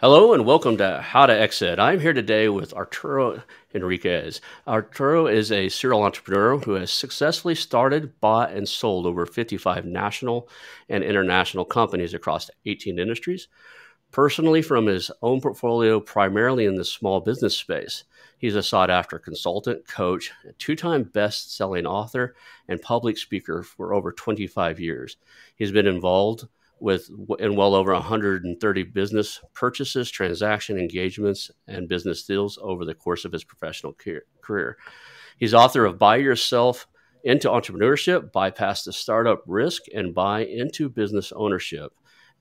Hello and welcome to How to Exit. I'm here today with Arturo Henriquez. Arturo is a serial entrepreneur who has successfully started, bought, and sold over 55 national and international companies across 18 industries. Personally, from his own portfolio, primarily in the small business space, he's a sought after consultant, coach, two time best selling author, and public speaker for over 25 years. He's been involved with in well over 130 business purchases, transaction engagements, and business deals over the course of his professional career. He's author of Buy Yourself into Entrepreneurship, Bypass the Startup Risk, and Buy into Business Ownership,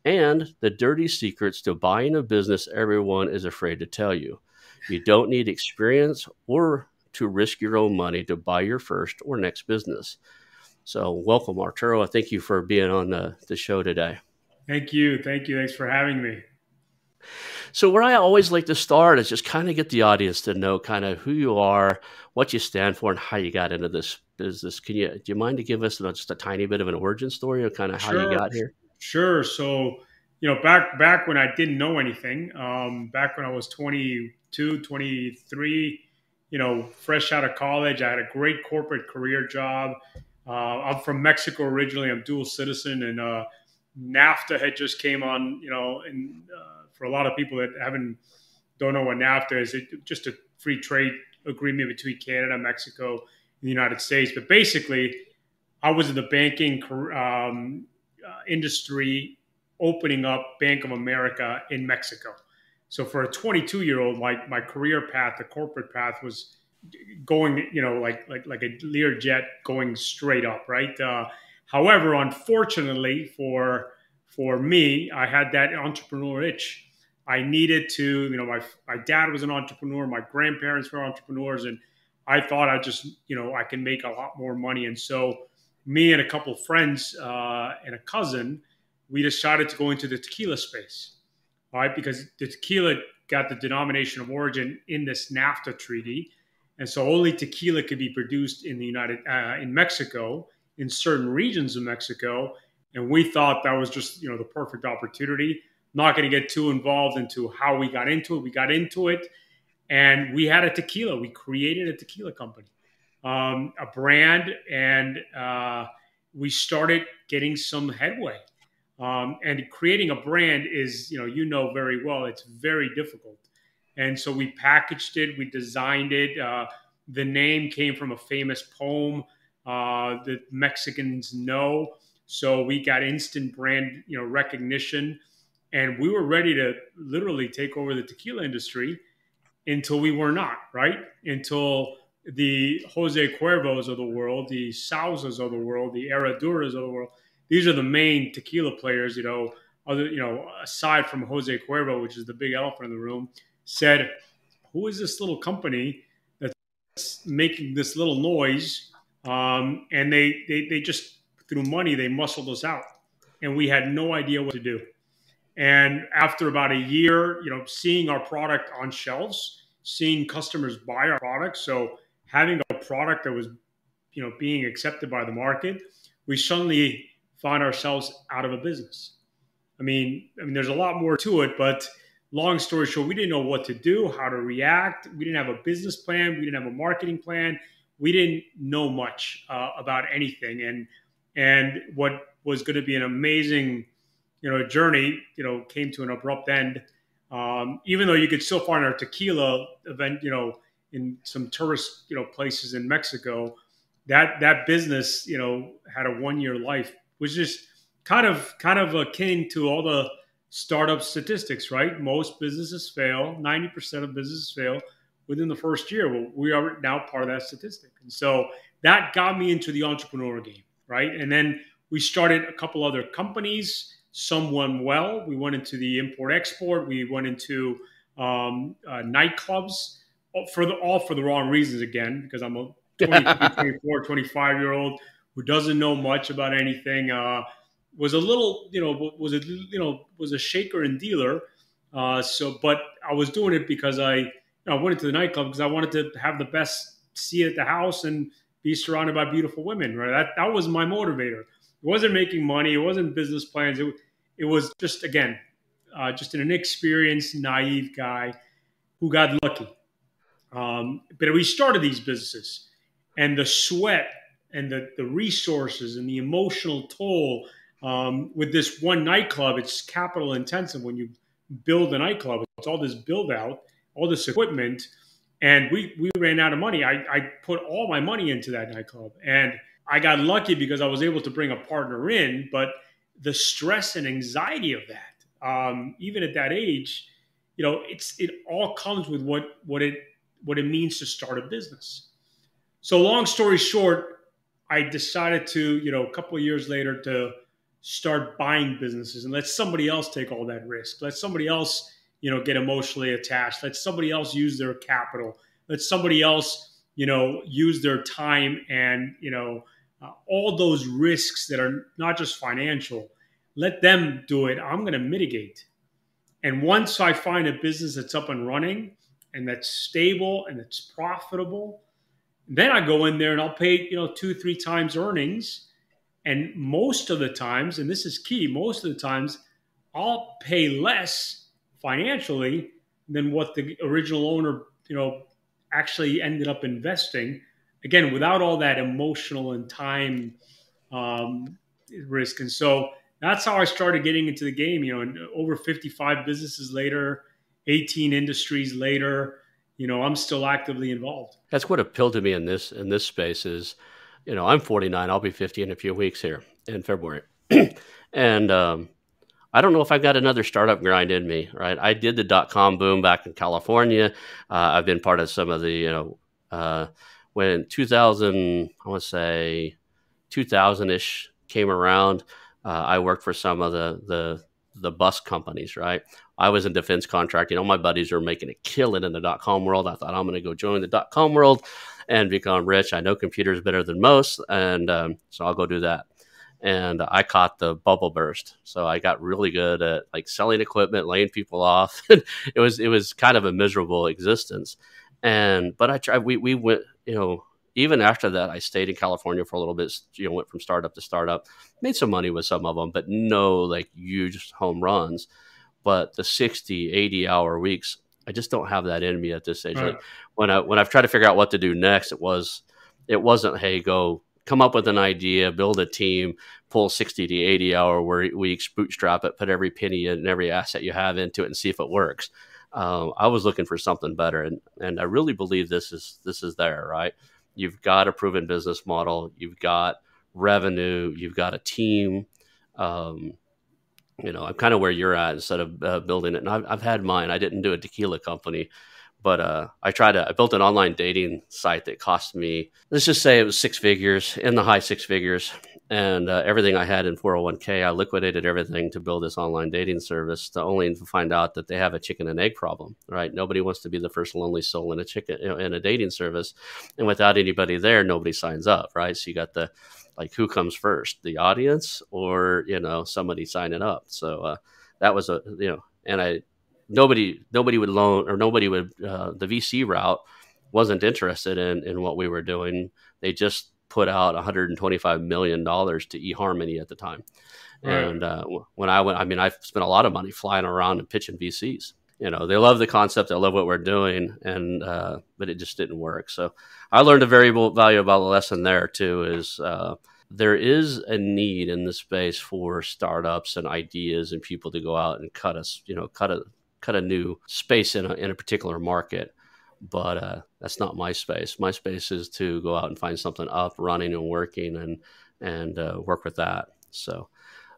and The Dirty Secrets to Buying a Business Everyone is Afraid to Tell You. You don't need experience or to risk your own money to buy your first or next business. So, welcome, Arturo. Thank you for being on the, the show today. Thank you. Thank you. Thanks for having me. So, where I always like to start is just kind of get the audience to know kind of who you are, what you stand for, and how you got into this business. Can you do you mind to give us just a tiny bit of an origin story of kind of how sure. you got here? Sure. So, you know, back back when I didn't know anything, um, back when I was 22, 23, you know, fresh out of college, I had a great corporate career job. Uh, I'm from Mexico originally. I'm dual citizen, and uh, NAFTA had just came on, you know, and uh, for a lot of people that haven't don't know what NAFTA is, it just a free trade agreement between Canada, Mexico, and the United States. But basically, I was in the banking um, uh, industry, opening up Bank of America in Mexico. So for a 22 year old, my my career path, the corporate path, was going, you know, like like like a Learjet going straight up, right? Uh, However, unfortunately for for me, I had that entrepreneur itch. I needed to, you know, my my dad was an entrepreneur, my grandparents were entrepreneurs, and I thought I just, you know, I can make a lot more money. And so, me and a couple friends uh, and a cousin, we decided to go into the tequila space, right? Because the tequila got the denomination of origin in this NAFTA treaty, and so only tequila could be produced in the United uh, in Mexico in certain regions of Mexico. And we thought that was just, you know, the perfect opportunity. Not going to get too involved into how we got into it. We got into it and we had a tequila. We created a tequila company, um, a brand, and uh, we started getting some headway. Um, and creating a brand is, you know, you know very well, it's very difficult. And so we packaged it, we designed it. Uh, the name came from a famous poem uh, the Mexicans know. So we got instant brand, you know, recognition, and we were ready to literally take over the tequila industry until we were not, right? Until the Jose Cuervos of the world, the Sauzas of the world, the Herraduras of the world. These are the main tequila players, you know, other, you know, aside from Jose Cuervo, which is the big elephant in the room, said, who is this little company that's making this little noise um, and they, they, they just, through money, they muscled us out. And we had no idea what to do. And after about a year, you know, seeing our product on shelves, seeing customers buy our product, so having a product that was, you know, being accepted by the market, we suddenly find ourselves out of a business. I mean, I mean, there's a lot more to it, but long story short, we didn't know what to do, how to react. We didn't have a business plan. We didn't have a marketing plan we didn't know much uh, about anything, and and what was going to be an amazing, you know, journey, you know, came to an abrupt end. Um, even though you could still find our tequila event, you know, in some tourist, you know, places in Mexico, that that business, you know, had a one year life, which is kind of kind of akin to all the startup statistics, right? Most businesses fail. Ninety percent of businesses fail within the first year. Well, we are now part of that statistic. And so that got me into the entrepreneur game, right? And then we started a couple other companies. Some went well. We went into the import export. We went into um, uh, nightclubs. for the all for the wrong reasons again because I'm a 23, 24, 25 year old who doesn't know much about anything. Uh, was a little, you know, was a you know was a shaker and dealer. Uh, so, but I was doing it because I, I went into the nightclub because I wanted to have the best seat at the house and be surrounded by beautiful women. Right, that that was my motivator. It wasn't making money. It wasn't business plans. It, it was just again, uh, just an inexperienced, naive guy who got lucky. Um, but we started these businesses, and the sweat and the, the resources and the emotional toll um, with this one nightclub, it's capital intensive when you build a nightclub. It's all this build out, all this equipment. And we, we ran out of money. I, I put all my money into that nightclub. And I got lucky because I was able to bring a partner in. But the stress and anxiety of that, um, even at that age, you know, it's it all comes with what what it what it means to start a business. So long story short, I decided to, you know, a couple of years later to start buying businesses and let somebody else take all that risk. Let somebody else, you know, get emotionally attached. Let somebody else use their capital. Let somebody else, you know, use their time and, you know, uh, all those risks that are not just financial. Let them do it. I'm going to mitigate. And once I find a business that's up and running and that's stable and it's profitable, then I go in there and I'll pay, you know, two, three times earnings. And most of the times, and this is key, most of the times I'll pay less financially than what the original owner, you know, actually ended up investing. Again, without all that emotional and time um, risk. And so that's how I started getting into the game. You know, and over 55 businesses later, 18 industries later, you know, I'm still actively involved. That's what appealed to me in this in this space is, you know, I'm 49. I'll be 50 in a few weeks here in February, and um, I don't know if I've got another startup grind in me. Right, I did the dot com boom back in California. Uh, I've been part of some of the, you know, uh, when 2000, I want to say 2000 ish came around. Uh, I worked for some of the the the bus companies, right? I was in defense contracting. All my buddies were making a killing in the dot com world. I thought I'm going to go join the dot com world and become rich. I know computers better than most, and um, so I'll go do that. And I caught the bubble burst, so I got really good at like selling equipment, laying people off. it was it was kind of a miserable existence. And but I tried. We we went, you know, even after that, I stayed in California for a little bit. You know, went from startup to startup, made some money with some of them, but no like huge home runs. But the 60, 80 hour weeks, I just don't have that in me at this age. Right. Like when I when I've tried to figure out what to do next, it was it wasn't hey go come up with an idea, build a team, pull 60 to 80 hour weeks, bootstrap it, put every penny and every asset you have into it and see if it works. Um, I was looking for something better, and and I really believe this is this is there, right? You've got a proven business model. You've got revenue. You've got a team. Um, you know, I'm kind of where you're at instead of uh, building it. And I've, I've had mine. I didn't do a tequila company, but uh, I tried to. I built an online dating site that cost me. Let's just say it was six figures in the high six figures, and uh, everything I had in 401k, I liquidated everything to build this online dating service. To only to find out that they have a chicken and egg problem. Right? Nobody wants to be the first lonely soul in a chicken you know, in a dating service, and without anybody there, nobody signs up. Right? So you got the like who comes first, the audience or you know somebody signing up. So uh, that was a you know, and I nobody nobody would loan or nobody would uh, the VC route wasn't interested in in what we were doing. They just put out 125 million dollars to eHarmony at the time. Right. And uh, when I went, I mean, I spent a lot of money flying around and pitching VCs. You know, they love the concept, they love what we're doing, and uh, but it just didn't work. So I learned a very valuable lesson there too. Is uh, there is a need in the space for startups and ideas and people to go out and cut us, you know, cut a cut a new space in a in a particular market but uh, that's not my space. My space is to go out and find something up, running and working, and and uh, work with that. So,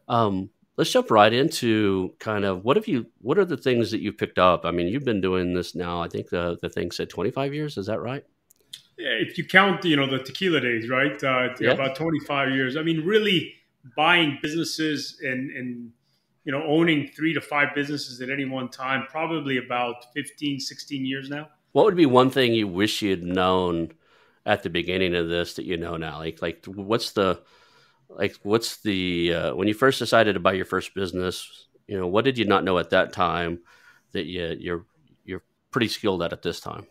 um, let's jump right into kind of what have you? What are the things that you picked up? I mean, you've been doing this now. I think the the thing said twenty five years. Is that right? If you count, you know, the tequila days, right? Uh, yeah. About twenty five years. I mean, really buying businesses and and you know owning three to five businesses at any one time probably about 15 16 years now What would be one thing you wish you'd known at the beginning of this that you know now? Like, like what's the, like, what's the uh, when you first decided to buy your first business? You know, what did you not know at that time that you you're you're pretty skilled at at this time?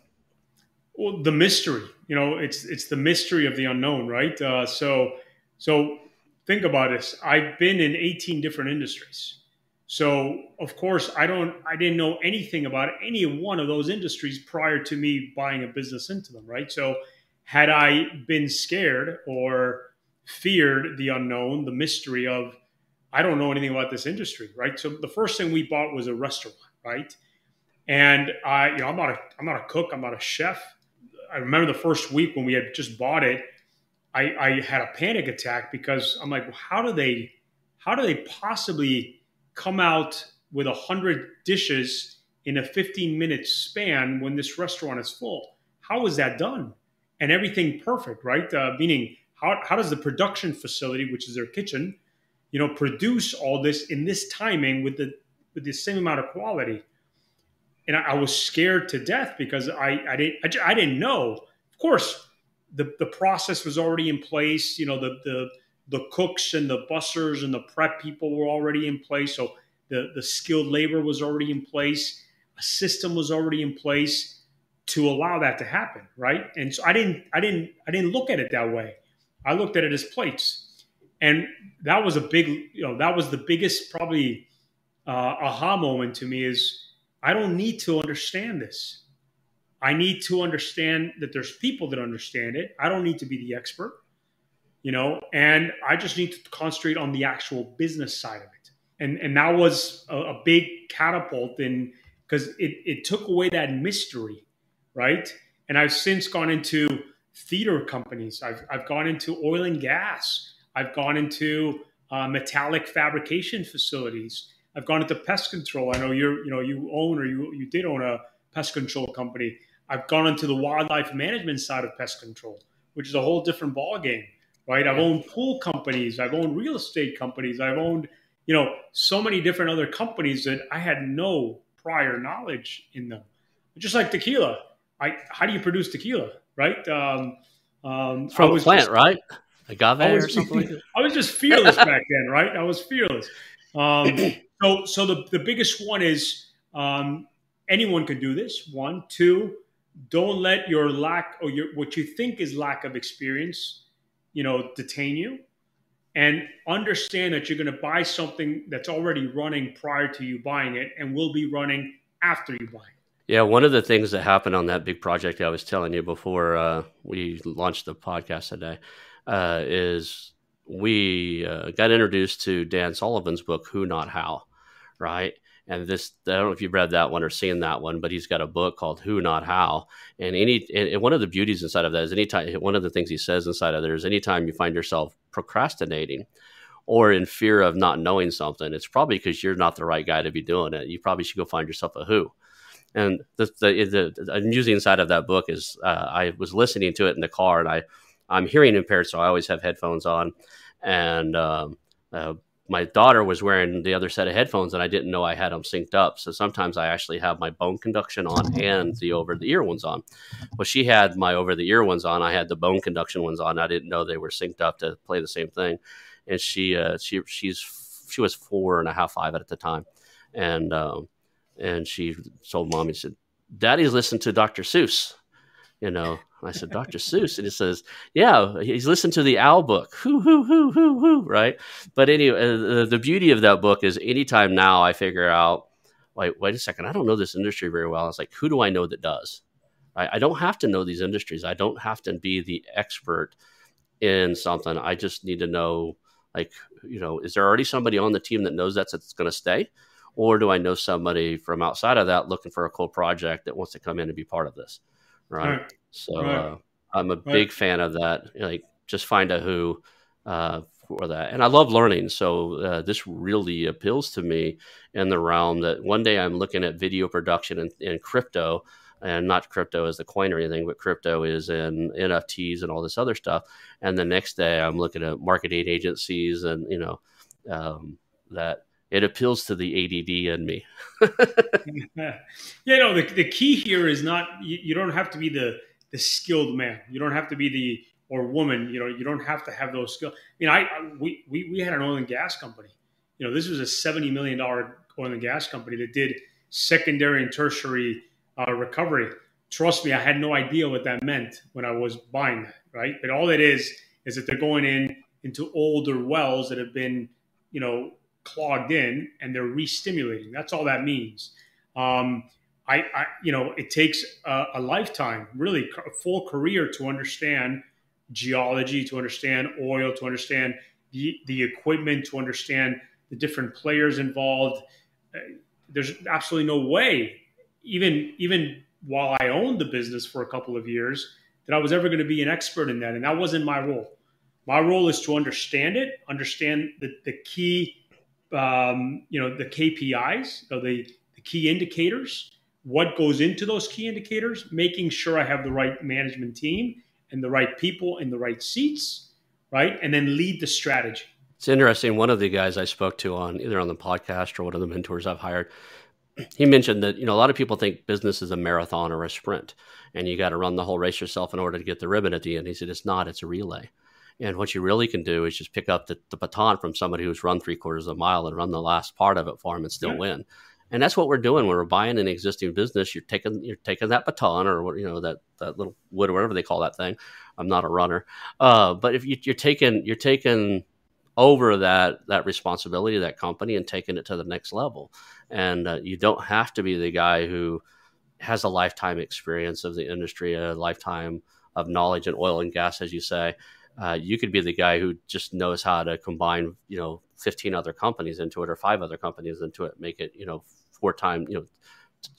Well, the mystery. You know, it's it's the mystery of the unknown, right? Uh, so so think about this. I've been in 18 different industries. So of course I don't I didn't know anything about any one of those industries prior to me buying a business into them, right? So had I been scared or feared the unknown, the mystery of I don't know anything about this industry, right? So the first thing we bought was a restaurant, right? And I, you know, I'm not a I'm not a cook, I'm not a chef. I remember the first week when we had just bought it, I, I had a panic attack because I'm like, well, how do they how do they possibly come out with a hundred dishes in a 15 minute span when this restaurant is full. How is that done? And everything perfect, right? Uh, meaning, how, how does the production facility, which is their kitchen, you know, produce all this in this timing with the with the same amount of quality? And I, I was scared to death because I I didn't I didn't know. Of course, the the process was already in place. You know, the the the cooks and the bussers and the prep people were already in place. So the, the skilled labor was already in place. A system was already in place to allow that to happen, right? And so I didn't, I didn't, I didn't look at it that way. I looked at it as plates, and that was a big, you know, that was the biggest probably uh, aha moment to me is I don't need to understand this. I need to understand that there's people that understand it. I don't need to be the expert you know, and I just need to concentrate on the actual business side of it. And and that was a, a big catapult in because it, it took away that mystery, right? And I've since gone into theater companies. I've, I've gone into oil and gas. I've gone into uh, metallic fabrication facilities. I've gone into pest control. I know you're, you know, you own or you, you did own a pest control company. I've gone into the wildlife management side of pest control, which is a whole different ballgame right? I've owned pool companies, I've owned real estate companies, I've owned, you know, so many different other companies that I had no prior knowledge in them. Just like tequila, I how do you produce tequila, right? Um, um, From a plant, just, right? Agave I was, or something. Like I was just fearless back then, right? I was fearless. Um, so, so the the biggest one is um, anyone can do this. One, two. Don't let your lack or your what you think is lack of experience you know, detain you and understand that you're going to buy something that's already running prior to you buying it and will be running after you buy it. Yeah, one of the things that happened on that big project I was telling you before uh, we launched the podcast today uh, is we uh, got introduced to Dan Sullivan's book, Who Not How, right? And this I don't know if you've read that one or seen that one, but he's got a book called Who Not How. And any and one of the beauties inside of that is anytime one of the things he says inside of there is anytime you find yourself procrastinating or in fear of not knowing something, it's probably because you're not the right guy to be doing it. You probably should go find yourself a who. And the the, the, amusing side of that book is uh, I was listening to it in the car, and I I'm hearing impaired, so I always have headphones on, and um, uh, my daughter was wearing the other set of headphones and I didn't know I had them synced up. So sometimes I actually have my bone conduction on and the over the ear ones on. Well, she had my over the ear ones on. I had the bone conduction ones on. I didn't know they were synced up to play the same thing. And she, uh, she, she's, she was four and a half, five at the time. And, um, and she told mommy, she said, daddy's listening to Dr. Seuss, you know, I said, Dr. Seuss. And he says, yeah, he's listened to the Owl book. Hoo, hoo, hoo, hoo, hoo, right? But anyway, uh, the beauty of that book is anytime now I figure out, wait, wait a second, I don't know this industry very well. It's like, who do I know that does? I, I don't have to know these industries. I don't have to be the expert in something. I just need to know, like, you know, is there already somebody on the team that knows that's, that's going to stay? Or do I know somebody from outside of that looking for a cool project that wants to come in and be part of this? Right. right. So right. Uh, I'm a right. big fan of that. Like, just find a who uh, for that. And I love learning. So uh, this really appeals to me in the realm that one day I'm looking at video production and, and crypto and not crypto as the coin or anything, but crypto is in NFTs and all this other stuff. And the next day I'm looking at marketing agencies and, you know, um, that it appeals to the ADD in me. yeah, no, the, the key here is not, you, you don't have to be the, the skilled man. You don't have to be the, or woman, you know, you don't have to have those skills. I mean, I, I we, we, we had an oil and gas company. You know, this was a $70 million oil and gas company that did secondary and tertiary uh, recovery. Trust me, I had no idea what that meant when I was buying that, right? But all it is, is that they're going in into older wells that have been, you know, clogged in and they're re-stimulating. That's all that means. Um, I, I, you know, it takes a, a, lifetime, really a full career to understand geology, to understand oil, to understand the, the equipment, to understand the different players involved. Uh, there's absolutely no way, even even while I owned the business for a couple of years, that I was ever going to be an expert in that, and that wasn't my role. My role is to understand it, understand the, the key, um, you know, the KPIs, the, the key indicators, what goes into those key indicators, making sure I have the right management team and the right people in the right seats, right, and then lead the strategy. It's interesting. One of the guys I spoke to on either on the podcast or one of the mentors I've hired, he mentioned that you know a lot of people think business is a marathon or a sprint, and you got to run the whole race yourself in order to get the ribbon at the end. He said it's not; it's a relay. And what you really can do is just pick up the, the baton from somebody who's run three quarters of a mile and run the last part of it for him and still yeah. win. And that's what we're doing when we're buying an existing business. You're taking you're taking that baton or you know that that little wood or whatever they call that thing. I'm not a runner, uh, but if you, you're taking you're taking over that that responsibility of that company and taking it to the next level. And uh, you don't have to be the guy who has a lifetime experience of the industry, a lifetime of knowledge in oil and gas, as you say. Uh, you could be the guy who just knows how to combine, you know, 15 other companies into it or five other companies into it, make it, you know, four times, you know,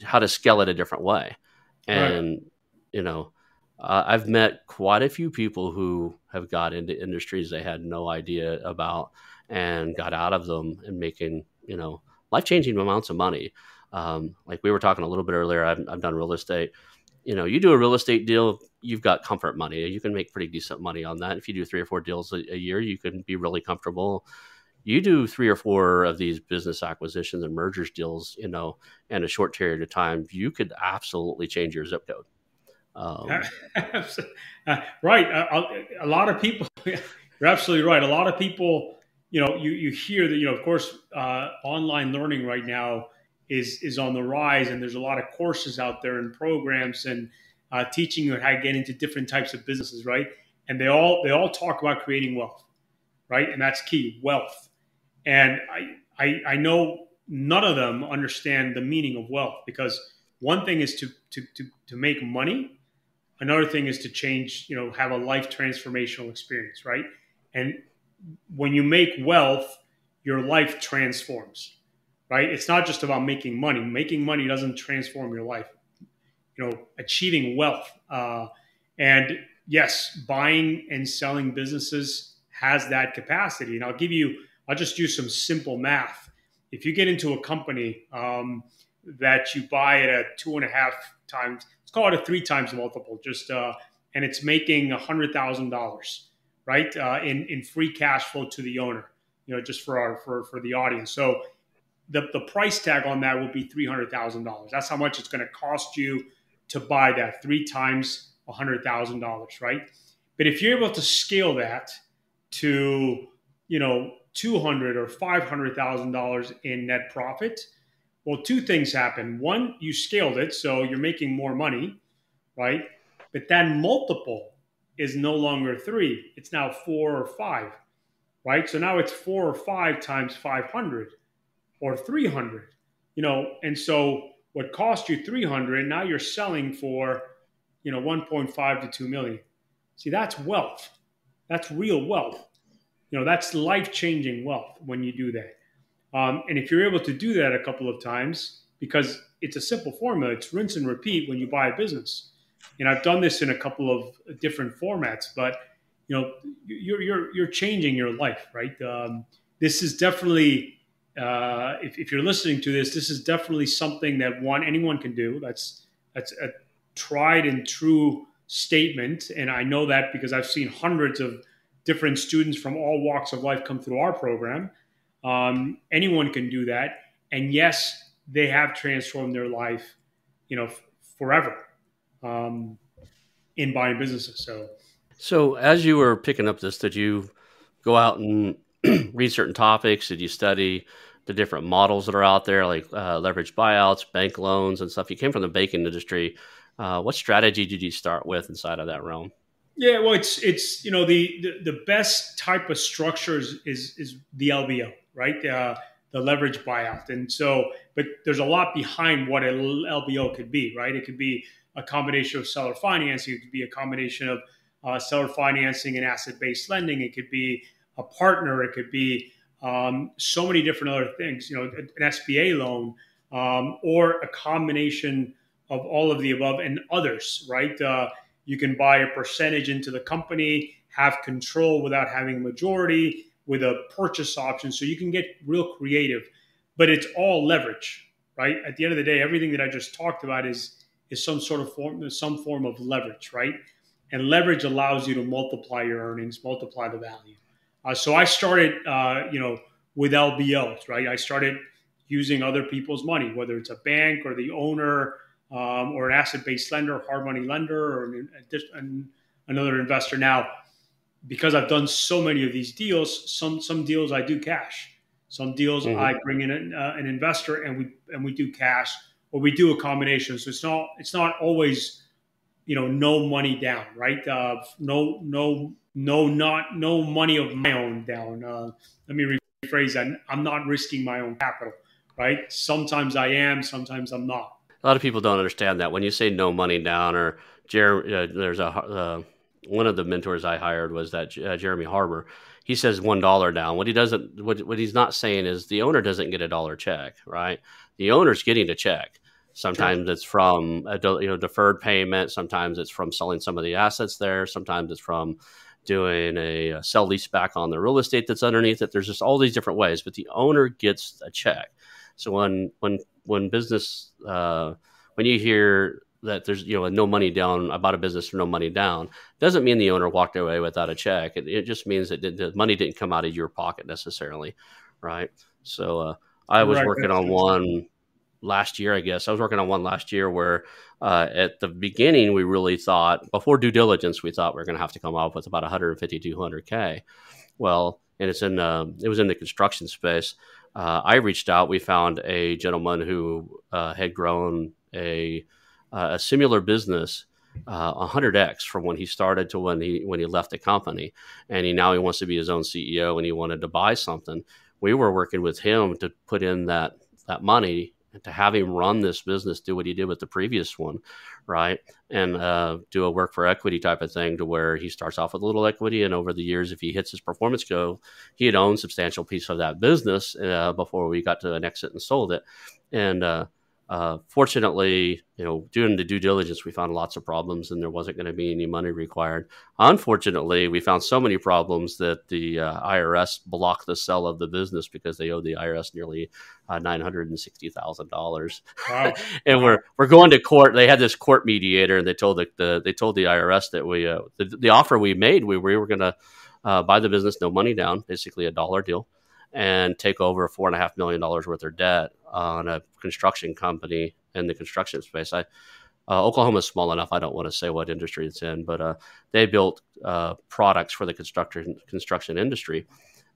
how to scale it a different way. And, right. you know, uh, I've met quite a few people who have got into industries they had no idea about and got out of them and making you know life changing amounts of money. Um, like we were talking a little bit earlier, I've, I've done real estate. You know, you do a real estate deal, you've got comfort money. You can make pretty decent money on that. If you do three or four deals a, a year, you can be really comfortable you do three or four of these business acquisitions and mergers deals, you know, in a short period of time, you could absolutely change your zip code. Um, uh, right. A, a, lot of people, you're absolutely right. A lot of people, you know, you, you hear that, you know, of course, uh, online learning right now is, is on the rise and there's a lot of courses out there and programs and uh, teaching you how to get into different types of businesses. Right. And they all, they all talk about creating wealth. Right. And that's key wealth. And I, I, I know none of them understand the meaning of wealth because one thing is to, to, to, to make money Another thing is to change, you know, have a life transformational experience, right? And when you make wealth, your life transforms, right? It's not just about making money. Making money doesn't transform your life. You know, achieving wealth. Uh, and yes, buying and selling businesses has that capacity. And I'll give you, I'll just use some simple math. If you get into a company um, that you buy at a two and a half times, let's call it a three times multiple, just uh, and it's making a hundred thousand dollars, right, uh, in in free cash flow to the owner. You know, just for our for for the audience. So the the price tag on that will be three hundred thousand dollars. That's how much it's going to cost you to buy that three times a hundred thousand dollars, right? But if you're able to scale that to you know two hundred or five hundred thousand dollars in net profit well, two things happen. One, you scaled it, so you're making more money, right? But that multiple is no longer three, it's now four or five, right? So now it's four or five times 500 or 300, you know, and so what cost you 300, now you're selling for, you know, 1.5 to 2 million. See, that's wealth. That's real wealth. You know, that's life changing wealth when you do that. Um, and if you're able to do that a couple of times, because it's a simple formula, it's rinse and repeat when you buy a business. And I've done this in a couple of different formats, but you know, you're you're you're changing your life, right? Um, this is definitely, uh, if, if you're listening to this, this is definitely something that one anyone can do. That's that's a tried and true statement, and I know that because I've seen hundreds of different students from all walks of life come through our program Um, anyone can do that, and yes, they have transformed their life, you know, f- forever um, in buying businesses. So, so as you were picking up this, did you go out and read certain topics? Did you study the different models that are out there, like uh, leverage buyouts, bank loans, and stuff? You came from the banking industry. Uh, what strategy did you start with inside of that realm? Yeah, well, it's it's you know the the, the best type of structures is is the LBO, right? Uh, the leverage buyout, and so but there's a lot behind what an LBO could be, right? It could be a combination of seller financing, it could be a combination of uh, seller financing and asset based lending, it could be a partner, it could be um, so many different other things, you know, an SBA loan um, or a combination of all of the above and others, right? Uh, you can buy a percentage into the company, have control without having a majority with a purchase option. So you can get real creative, but it's all leverage, right? At the end of the day, everything that I just talked about is is some sort of form, some form of leverage, right? And leverage allows you to multiply your earnings, multiply the value. Uh, so I started, uh, you know, with LBOs, right? I started using other people's money, whether it's a bank or the owner um, or an asset-based lender, hard money lender, or an, an, another investor. Now, because I've done so many of these deals, some some deals I do cash. Some deals mm-hmm. I bring in an, uh, an, investor and we and we do cash, or we do a combination. So it's not it's not always, you know, no money down, right? Uh, no no no not no money of my own down. Uh, let me rephrase that. I'm not risking my own capital, right? Sometimes I am, sometimes I'm not a lot of people don't understand that when you say no money down or Jer- uh, there's a uh, one of the mentors I hired was that uh, Jeremy Harbour. He says one dollar down. What he doesn't, what, what he's not saying is the owner doesn't get a dollar check, right? The owner's getting a check. Sometimes it's from a you know deferred payment. Sometimes it's from selling some of the assets there. Sometimes it's from doing a, a sell lease back on the real estate that's underneath it. There's just all these different ways, but the owner gets a check. So when when when business uh, when you hear that there's you know no money down, I bought a business for no money down, doesn't mean the owner walked away without a check. It, it just means that the money didn't come out of your pocket necessarily, right? So uh, I was right, working on one last year, I guess. I was working on one last year where uh, at the beginning we really thought before due diligence we thought we are going to have to come up with about 150 200k. Well, and it's in uh, it was in the construction space uh, I reached out. We found a gentleman who uh, had grown a, uh, a similar business, uh, 100x from when he started to when he when he left the company, and he now he wants to be his own CEO and he wanted to buy something. We were working with him to put in that that money to have him run this business, do what he did with the previous one, right? And uh, do a work for equity type of thing to where he starts off with a little equity. And over the years, if he hits his performance goal, he had owned substantial piece of that business uh, before we got to an exit and sold it. And uh, uh, fortunately, you know, doing the due diligence, we found lots of problems, and there wasn't going to be any money required. Unfortunately, we found so many problems that the uh, IRS blocked the sale of the business because they owed the IRS nearly uh, nine hundred and sixty thousand dollars. Wow. and we're we're going to court. They had this court mediator, and they told the, the they told the IRS that we uh, the, the offer we made we, we were going to uh, buy the business, no money down, basically a dollar deal and take over four and a half million dollars worth of debt on a construction company in the construction space. I uh, Oklahoma is small enough. I don't want to say what industry it's in, but uh, they built uh, products for the construction construction industry,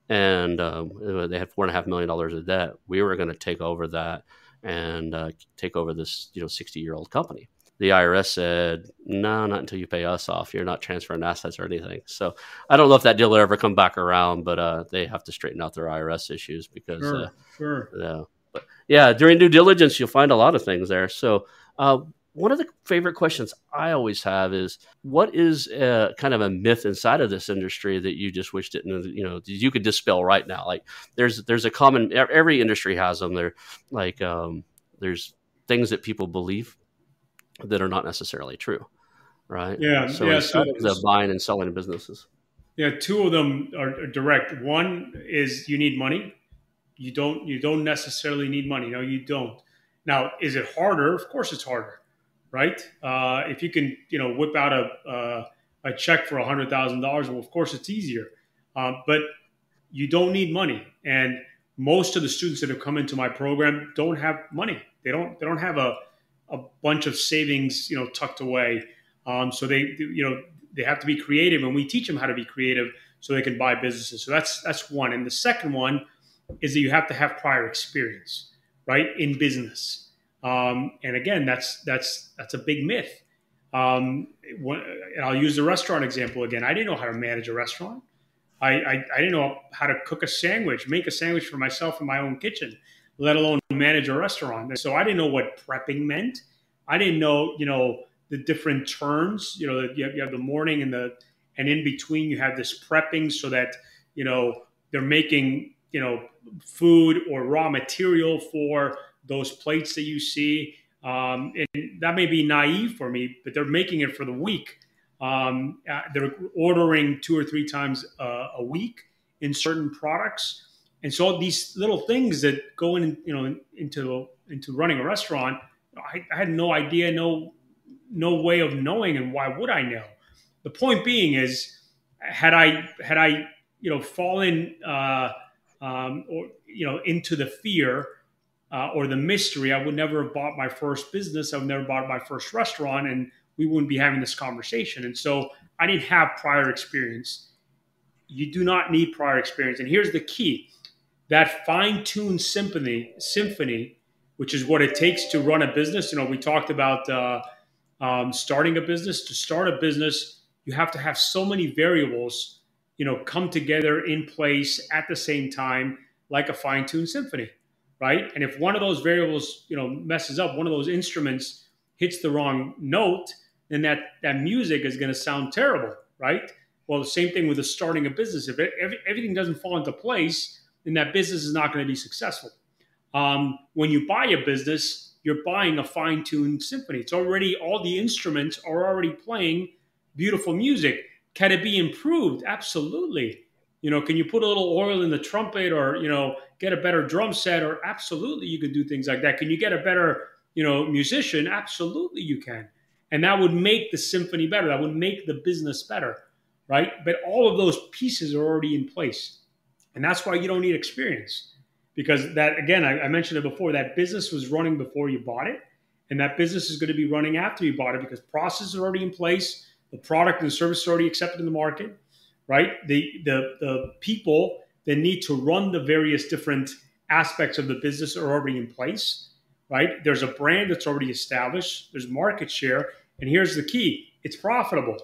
and um, they had four and a half million dollars of debt. We were going to take over that and uh, take over this you know sixty year old company the IRS said, no, not until you pay us off. You're not transferring assets or anything. So I don't know if that deal will ever come back around, but uh, they have to straighten out their IRS issues because, sure, uh, sure. Yeah, but yeah, during due diligence, you'll find a lot of things there. So uh, one of the favorite questions I always have is, what is uh, kind of a myth inside of this industry that you just wish didn't, you know, you could dispel right now? Like there's there's a common every industry has them. They're like um, there's things that people believe that are not necessarily true, right? Yeah. So yeah, so, of buying and selling businesses. Yeah, two of them are direct. One is you need money. You don't. You don't necessarily need money. No, you don't. Now, is it harder? Of course, it's harder, right? Uh, if you can, you know, whip out a uh, a check for a hundred thousand dollars, well, of course, it's easier. Um, but you don't need money, and most of the students that have come into my program don't have money. They don't they don't have a a bunch of savings, you know, tucked away. Um, so they, you know, they have to be creative, and we teach them how to be creative so they can buy businesses. So that's that's one. And the second one is that you have to have prior experience, right, in business. Um, and again, that's that's that's a big myth. Um, and I'll use the restaurant example again. I didn't know how to manage a restaurant. I, I, I didn't know how to cook a sandwich, make a sandwich for myself in my own kitchen, let alone manage a restaurant. So I didn't know what prepping meant. I didn't know, you know, the different terms. You know, you have, you have the morning and the and in between you have this prepping so that you know they're making you know food or raw material for those plates that you see um, and that may be naive for me but they're making it for the week um, uh, they're ordering two or three times uh, a week in certain products and so these little things that go in you know into into running a restaurant I, I had no idea no no way of knowing and why would i know the point being is, had I had I you know fallen uh, um, or you know into the fear uh, or the mystery, I would never have bought my first business. I would never bought my first restaurant, and we wouldn't be having this conversation. And so I didn't have prior experience. You do not need prior experience. And here's the key: that fine-tuned symphony, symphony, which is what it takes to run a business. You know, we talked about uh, um, starting a business. To start a business, you have to have so many variables, you know, come together in place at the same time, like a fine-tuned symphony, right? And if one of those variables, you know, messes up, one of those instruments hits the wrong note, then that that music is going to sound terrible, right? Well, the same thing with the starting a business. If it, every, everything doesn't fall into place, then that business is not going to be successful. Um, when you buy a business, you're buying a fine-tuned symphony. It's already all the instruments are already playing beautiful music. Can it be improved? Absolutely. You know, can you put a little oil in the trumpet or, you know, get a better drum set or absolutely you can do things like that. Can you get a better, you know, musician? Absolutely you can. And that would make the symphony better. That would make the business better, right? But all of those pieces are already in place. And that's why you don't need experience. Because that, again, I, I mentioned it before, that business was running before you bought it. And that business is going to be running after you bought it because processes are already in place the product and the service is already accepted in the market, right? The, the, the people that need to run the various different aspects of the business are already in place, right? There's a brand that's already established, there's market share. And here's the key it's profitable.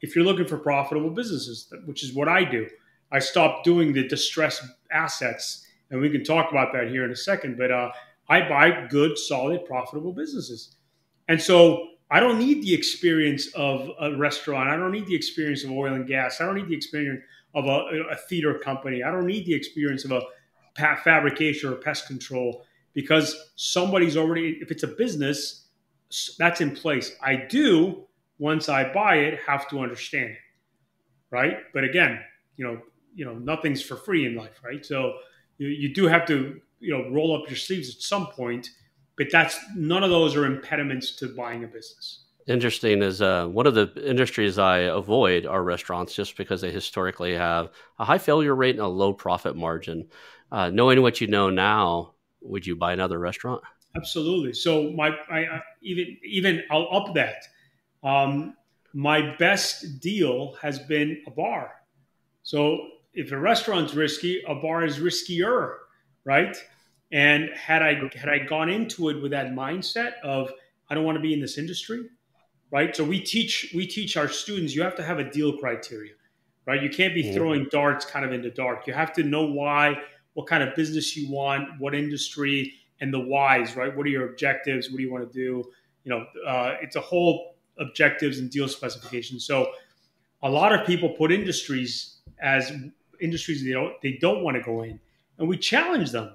If you're looking for profitable businesses, which is what I do, I stopped doing the distressed assets. And we can talk about that here in a second. But uh, I buy good, solid, profitable businesses. And so I don't need the experience of a restaurant. I don't need the experience of oil and gas. I don't need the experience of a, a theater company. I don't need the experience of a fabrication or pest control because somebody's already, if it's a business, that's in place. I do, once I buy it, have to understand it, right? But again, you know, you know, nothing's for free in life, right? So you, you do have to, you know, roll up your sleeves at some point but that's none of those are impediments to buying a business. Interesting is uh, one of the industries I avoid are restaurants just because they historically have a high failure rate and a low profit margin. Uh, knowing what you know now, would you buy another restaurant? Absolutely. So my I, I, even even I'll up that. Um, my best deal has been a bar. So if a restaurant's risky, a bar is riskier, right? And had I had I gone into it with that mindset of I don't want to be in this industry, right? So we teach we teach our students you have to have a deal criteria, right? You can't be mm-hmm. throwing darts kind of in the dark. You have to know why, what kind of business you want, what industry, and the whys, right? What are your objectives? What do you want to do? You know, uh, it's a whole objectives and deal specification. So a lot of people put industries as industries they don't they don't want to go in, and we challenge them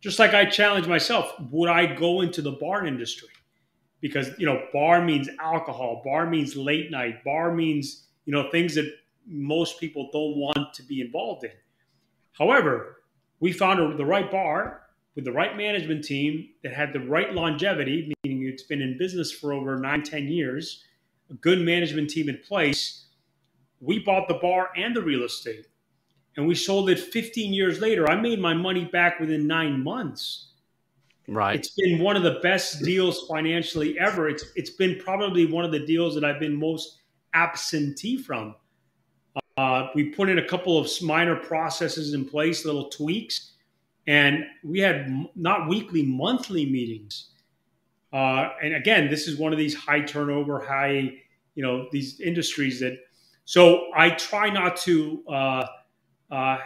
just like I challenge myself, would I go into the bar industry? Because, you know, bar means alcohol, bar means late night, bar means, you know, things that most people don't want to be involved in. However, we found the right bar with the right management team that had the right longevity, meaning it's been in business for over nine, 10 years, a good management team in place. We bought the bar and the real estate. And we sold it 15 years later. I made my money back within nine months. Right. It's been one of the best deals financially ever. It's it's been probably one of the deals that I've been most absentee from. Uh, we put in a couple of minor processes in place, little tweaks, and we had not weekly, monthly meetings. Uh, and again, this is one of these high turnover, high, you know, these industries that. So I try not to. Uh, uh,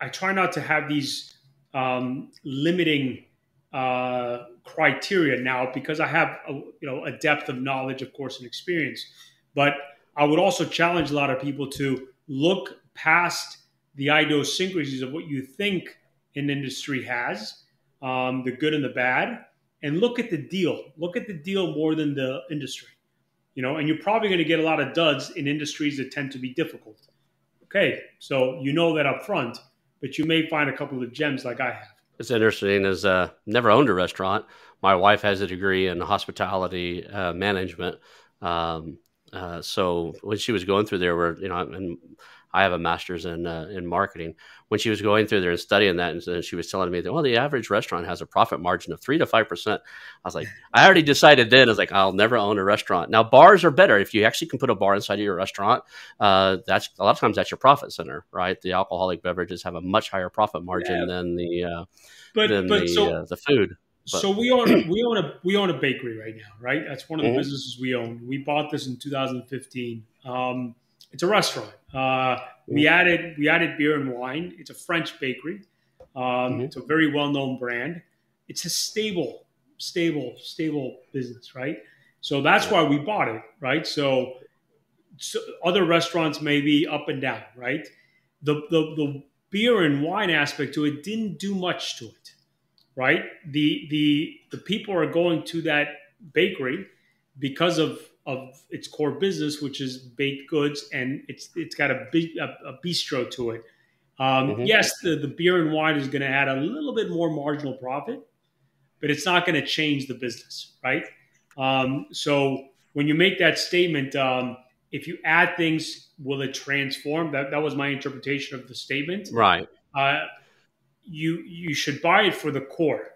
I try not to have these um, limiting uh, criteria now because I have a, you know a depth of knowledge, of course, and experience. But I would also challenge a lot of people to look past the idiosyncrasies of what you think an industry has, um, the good and the bad, and look at the deal. Look at the deal more than the industry. You know, and you're probably going to get a lot of duds in industries that tend to be difficult. Okay, so you know that up front, but you may find a couple of gems like I have. It's interesting. Is uh, never owned a restaurant. My wife has a degree in hospitality uh, management. Um, uh, so when she was going through there, where you know, and I have a master's in uh, in marketing. When she was going through there and studying that, and, and she was telling me that, well, the average restaurant has a profit margin of three to five percent. I was like, I already decided then. I was like, I'll never own a restaurant. Now bars are better if you actually can put a bar inside of your restaurant. Uh, that's a lot of times that's your profit center, right? The alcoholic beverages have a much higher profit margin yeah. than the uh, but, than but the so, uh, the food. But. So we own we own a we own a bakery right now, right? That's one of the mm-hmm. businesses we own. We bought this in 2015. Um, it's a restaurant. Uh, we mm-hmm. added we added beer and wine. It's a French bakery. Um, mm-hmm. It's a very well known brand. It's a stable, stable, stable business, right? So that's why we bought it, right? So, so other restaurants may be up and down, right? The, the the beer and wine aspect to it didn't do much to it, right? The the the people are going to that bakery because of of its core business, which is baked goods, and it's it's got a, a, a bistro to it. Um, mm-hmm. Yes, the, the beer and wine is going to add a little bit more marginal profit, but it's not going to change the business, right? Um, so when you make that statement, um, if you add things, will it transform? That that was my interpretation of the statement. Right. Uh, you you should buy it for the core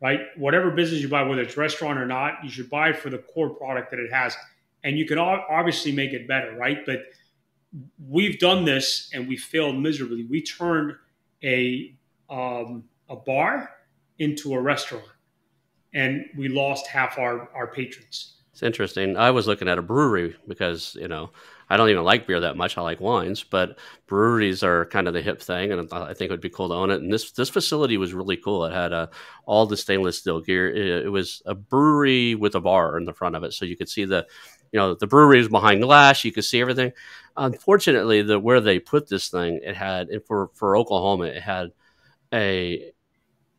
right? Whatever business you buy, whether it's restaurant or not, you should buy for the core product that it has. And you can obviously make it better, right? But we've done this and we failed miserably. We turned a um, a bar into a restaurant, and we lost half our our patrons. It's interesting. I was looking at a brewery because you know I don't even like beer that much. I like wines, but breweries are kind of the hip thing, and I think it would be cool to own it. And this this facility was really cool. It had uh, all the stainless steel gear. It, it, was a brewery with a bar in the front of it, so you could see the, you know, the brewery was behind glass. You could see everything. Unfortunately, the where they put this thing, it had for for Oklahoma, it had a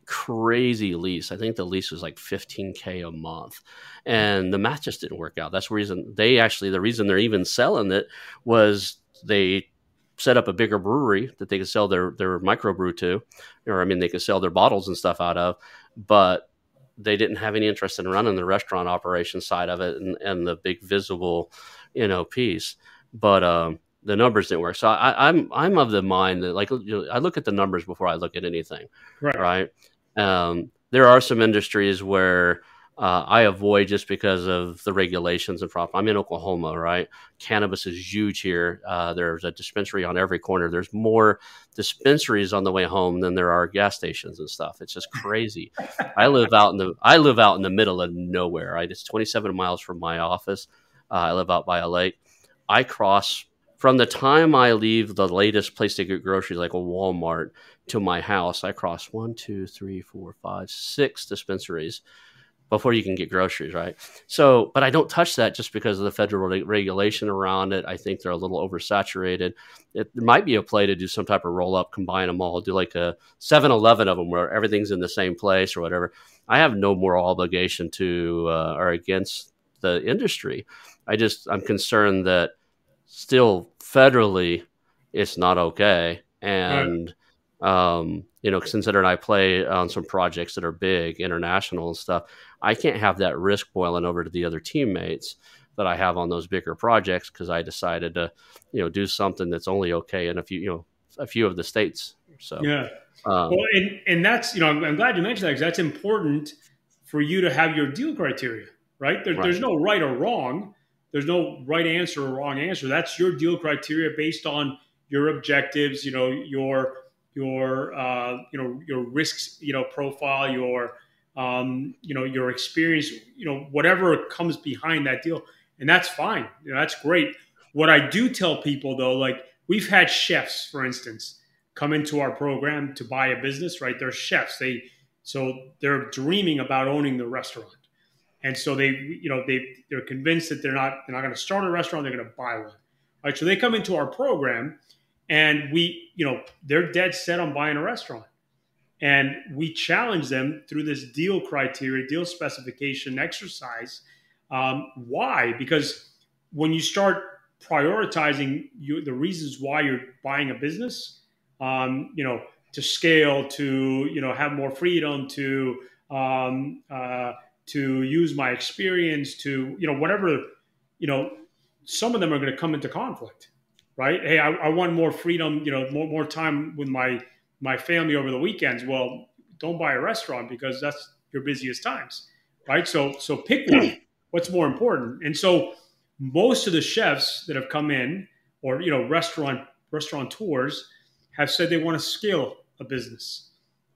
crazy lease. I think the lease was like 15k a month, and the math just didn't work out. That's the reason they actually the reason they're even selling it was they set up a bigger brewery that they could sell their their microbrew to, or I mean they could sell their bottles and stuff out of, but they didn't have any interest in running the restaurant operation side of it and, and the big visible, you know, piece. But um, the numbers didn't work. So I, am I'm, I'm of the mind that like you know, I look at the numbers before I look at anything, right? Right. Um, there are some industries where uh, I avoid just because of the regulations and problem. I'm in Oklahoma, right? Cannabis is huge here. Uh, there's a dispensary on every corner. There's more dispensaries on the way home than there are gas stations and stuff. It's just crazy. I live out in the I live out in the middle of nowhere. Right? It's 27 miles from my office. Uh, I live out by a lake. I cross from the time I leave the latest place to get groceries, like a Walmart, to my house, I cross one, two, three, four, five, six dispensaries before you can get groceries, right? So, but I don't touch that just because of the federal re- regulation around it. I think they're a little oversaturated. It, might be a play to do some type of roll up, combine them all, do like a 7 Eleven of them where everything's in the same place or whatever. I have no moral obligation to uh, or against the industry. I just, I'm concerned that still federally it's not okay. And, right um, you know, considering I play on some projects that are big, international and stuff, I can't have that risk boiling over to the other teammates that I have on those bigger projects because I decided to, you know, do something that's only okay in a few, you know, a few of the states. So yeah, um, well, and and that's you know I'm, I'm glad you mentioned that because that's important for you to have your deal criteria, right? There, right? There's no right or wrong. There's no right answer or wrong answer. That's your deal criteria based on your objectives. You know your your uh, you know your risks you know profile your um, you know your experience you know whatever comes behind that deal. And that's fine. You know, that's great. What i do tell people though like we've had chefs for instance come into our program to buy a business right? They're chefs. They so they're dreaming about owning the restaurant and so they you know they they're convinced that they're not they're not going to start a restaurant they're going to buy one right so they come into our program and we, you know, they're dead set on buying a restaurant. And we challenge them through this deal criteria, deal specification exercise. Um, why? Because when you start prioritizing you, the reasons why you're buying a business, um, you know, to scale, to you know, have more freedom, to um, uh, to use my experience, to you know, whatever, you know, some of them are going to come into conflict right? Hey, I, I want more freedom, you know, more, more time with my my family over the weekends. Well, don't buy a restaurant because that's your busiest times, right? So so pick one. What's more important? And so most of the chefs that have come in, or you know, restaurant restaurateurs, have said they want to scale a business.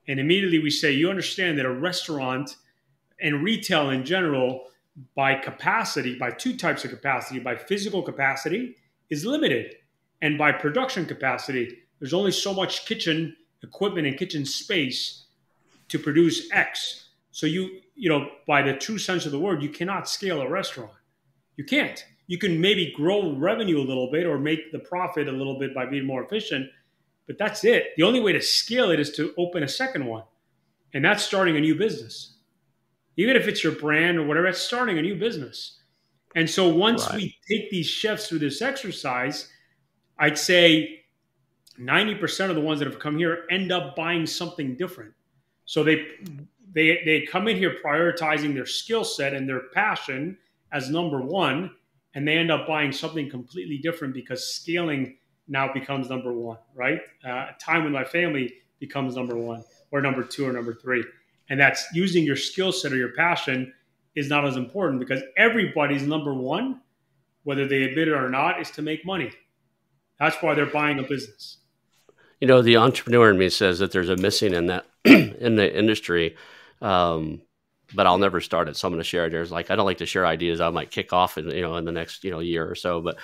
And immediately we say, you understand that a restaurant and retail in general, by capacity, by two types of capacity, by physical capacity, is limited. And by production capacity, there's only so much kitchen equipment and kitchen space to produce X. So you, you know, by the true sense of the word, you cannot scale a restaurant. You can't. You can maybe grow revenue a little bit or make the profit a little bit by being more efficient, but that's it. The only way to scale it is to open a second one. And that's starting a new business. Even if it's your brand or whatever, it's starting a new business. And so once right. we take these chefs through this exercise, I'd say 90% of the ones that have come here end up buying something different. So they they they come in here prioritizing their skill set and their passion as number one, and they end up buying something completely different because scaling now becomes number one, right? Uh, time with my family becomes number one, or number two, or number three, and that's using your skill set or your passion is not as important because everybody's number one, whether they admit it or not, is to make money. That's why they're buying a business. You know, the entrepreneur in me says that there's a missing in that in the industry, um, but I'll never start it. So I'm going to share it. There's like I don't like to share ideas. I might kick off in you know in the next you know year or so, but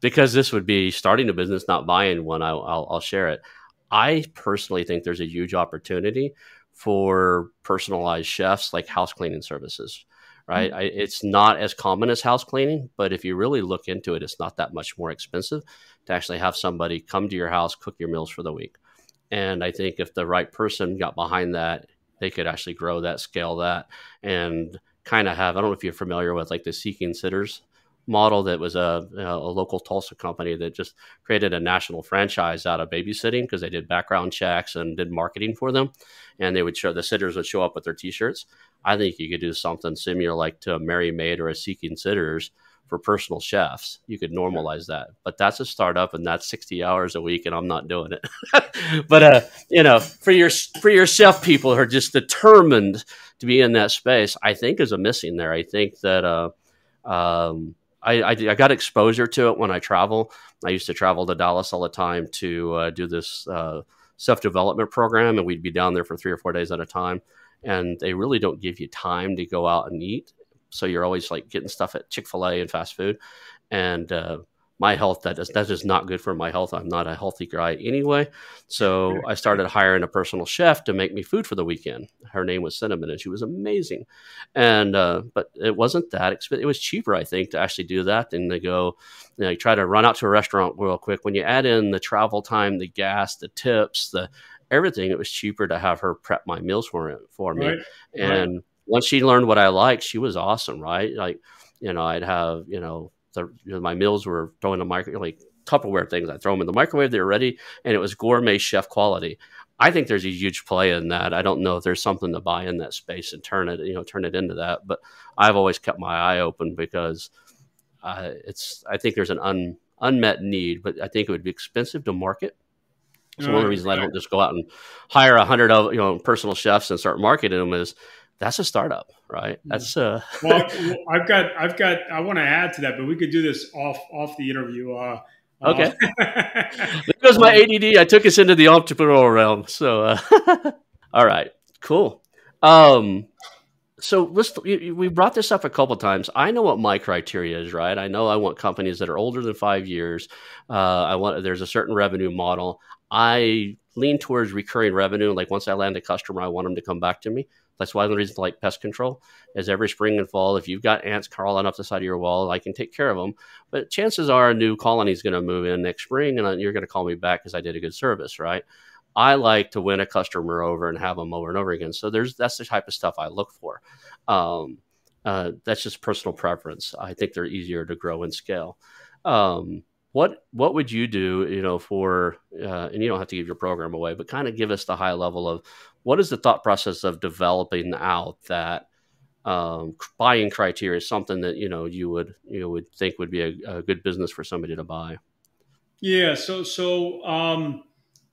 because this would be starting a business, not buying one, I'll, I'll, I'll share it. I personally think there's a huge opportunity for personalized chefs like house cleaning services right? Mm-hmm. I, it's not as common as house cleaning, but if you really look into it, it's not that much more expensive to actually have somebody come to your house, cook your meals for the week. And I think if the right person got behind that, they could actually grow that, scale that, and kind of have. I don't know if you're familiar with like the Seeking Sitters model that was a, a local Tulsa company that just created a national franchise out of babysitting because they did background checks and did marketing for them. And they would show the sitters would show up with their t-shirts. I think you could do something similar like to a Merry Maid or a Seeking Sitters for personal chefs. You could normalize that. But that's a startup and that's 60 hours a week and I'm not doing it. but uh, you know, for your for your chef people who are just determined to be in that space, I think is a missing there. I think that uh, um, I, I, got exposure to it when I travel. I used to travel to Dallas all the time to uh, do this uh, self development program, and we'd be down there for three or four days at a time. And they really don't give you time to go out and eat. So you're always like getting stuff at Chick fil A and fast food. And uh, my health that is that is not good for my health. I'm not a healthy guy anyway. So I started hiring a personal chef to make me food for the weekend. Her name was Cinnamon, and she was amazing. And uh, but it wasn't that expensive. It was cheaper, I think, to actually do that than to go. You know, you try to run out to a restaurant real quick. When you add in the travel time, the gas, the tips, the everything, it was cheaper to have her prep my meals for it for me. Right. And right. once she learned what I liked, she was awesome. Right, like you know, I'd have you know the, you know, my meals were thrown in the microwave, like Tupperware things. I throw them in the microwave; they're ready, and it was gourmet chef quality. I think there's a huge play in that. I don't know if there's something to buy in that space and turn it, you know, turn it into that. But I've always kept my eye open because uh, it's. I think there's an un, unmet need, but I think it would be expensive to market. So one of the reasons I don't just go out and hire a hundred of you know personal chefs and start marketing them is that's a startup, right? That's uh. well, I've got, I've got, I want to add to that, but we could do this off off the interview. Uh, uh okay. Uh, because my ADD, I took us into the entrepreneurial realm. So, uh, all right, cool. Um, so let's we brought this up a couple times. I know what my criteria is, right? I know I want companies that are older than five years. Uh, I want there's a certain revenue model. I lean towards recurring revenue. Like once I land a customer, I want them to come back to me. That's why the reason I like pest control is every spring and fall, if you've got ants crawling up the side of your wall, I can take care of them. But chances are a new colony is going to move in next spring and you're going to call me back because I did a good service, right? I like to win a customer over and have them over and over again. So there's that's the type of stuff I look for. Um, uh, that's just personal preference. I think they're easier to grow and scale. Um, what what would you do? You know, for uh, and you don't have to give your program away, but kind of give us the high level of what is the thought process of developing out that um, buying criteria is something that you know you would you would think would be a, a good business for somebody to buy. Yeah. So so um,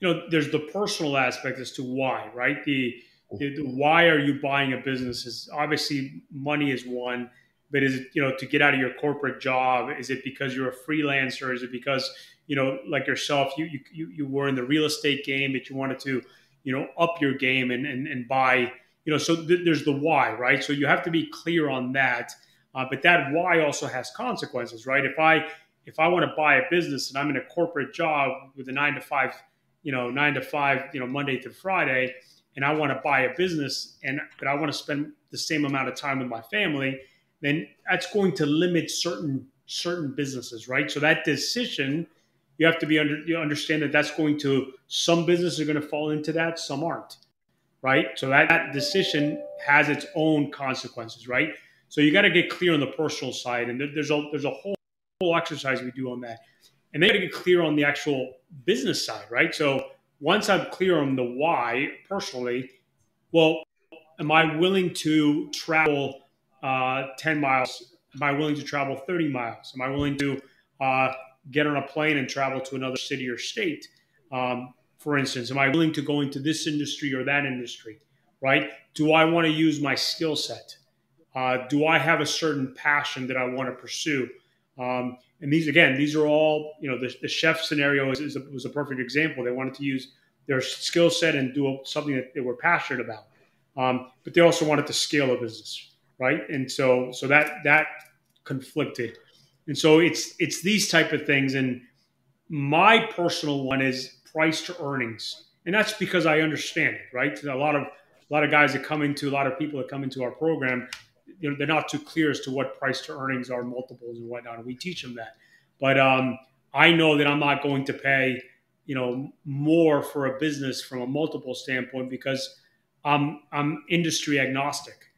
you know, there's the personal aspect as to why, right? The, the, the why are you buying a business is obviously money is one, but is it you know to get out of your corporate job? Is it because you're a freelancer? Is it because you know like yourself you you you were in the real estate game that you wanted to you know up your game and and, and buy you know so th- there's the why right? So you have to be clear on that. Uh, but that why also has consequences right? If i if i want to buy a business and i'm in a corporate job with a nine to five you know, nine to five, you know, Monday through Friday, and I want to buy a business and but I want to spend the same amount of time with my family, then that's going to limit certain certain businesses, right? So that decision, you have to be under you understand that that's going to some businesses are going to fall into that, some aren't, right? So that, that decision has its own consequences, right? So you got to get clear on the personal side, and there's a there's a whole whole exercise we do on that and they got to get clear on the actual business side, right? So once I'm clear on the why personally, well, am I willing to travel uh, 10 miles? Am I willing to travel 30 miles? Am I willing to uh, get on a plane and travel to another city or state? Um, for instance, am I willing to go into this industry or that industry? Right? Do I want to use my skill set? Uh, do I have a certain passion that I want to pursue? Um, and these again, these are all you know. The, the chef scenario is, is a, was a perfect example. They wanted to use their skill set and do something that they were passionate about, um, but they also wanted to scale a business, right? And so so that that conflicted, and so it's it's these type of things. And my personal one is price to earnings, and that's because I understand it, right? A lot of a lot of guys that come into a lot of people that come into our program you know, they're not too clear as to what price to earnings are, multiples and whatnot. And we teach them that. But um, I know that I'm not going to pay, you know, more for a business from a multiple standpoint because I'm I'm industry agnostic.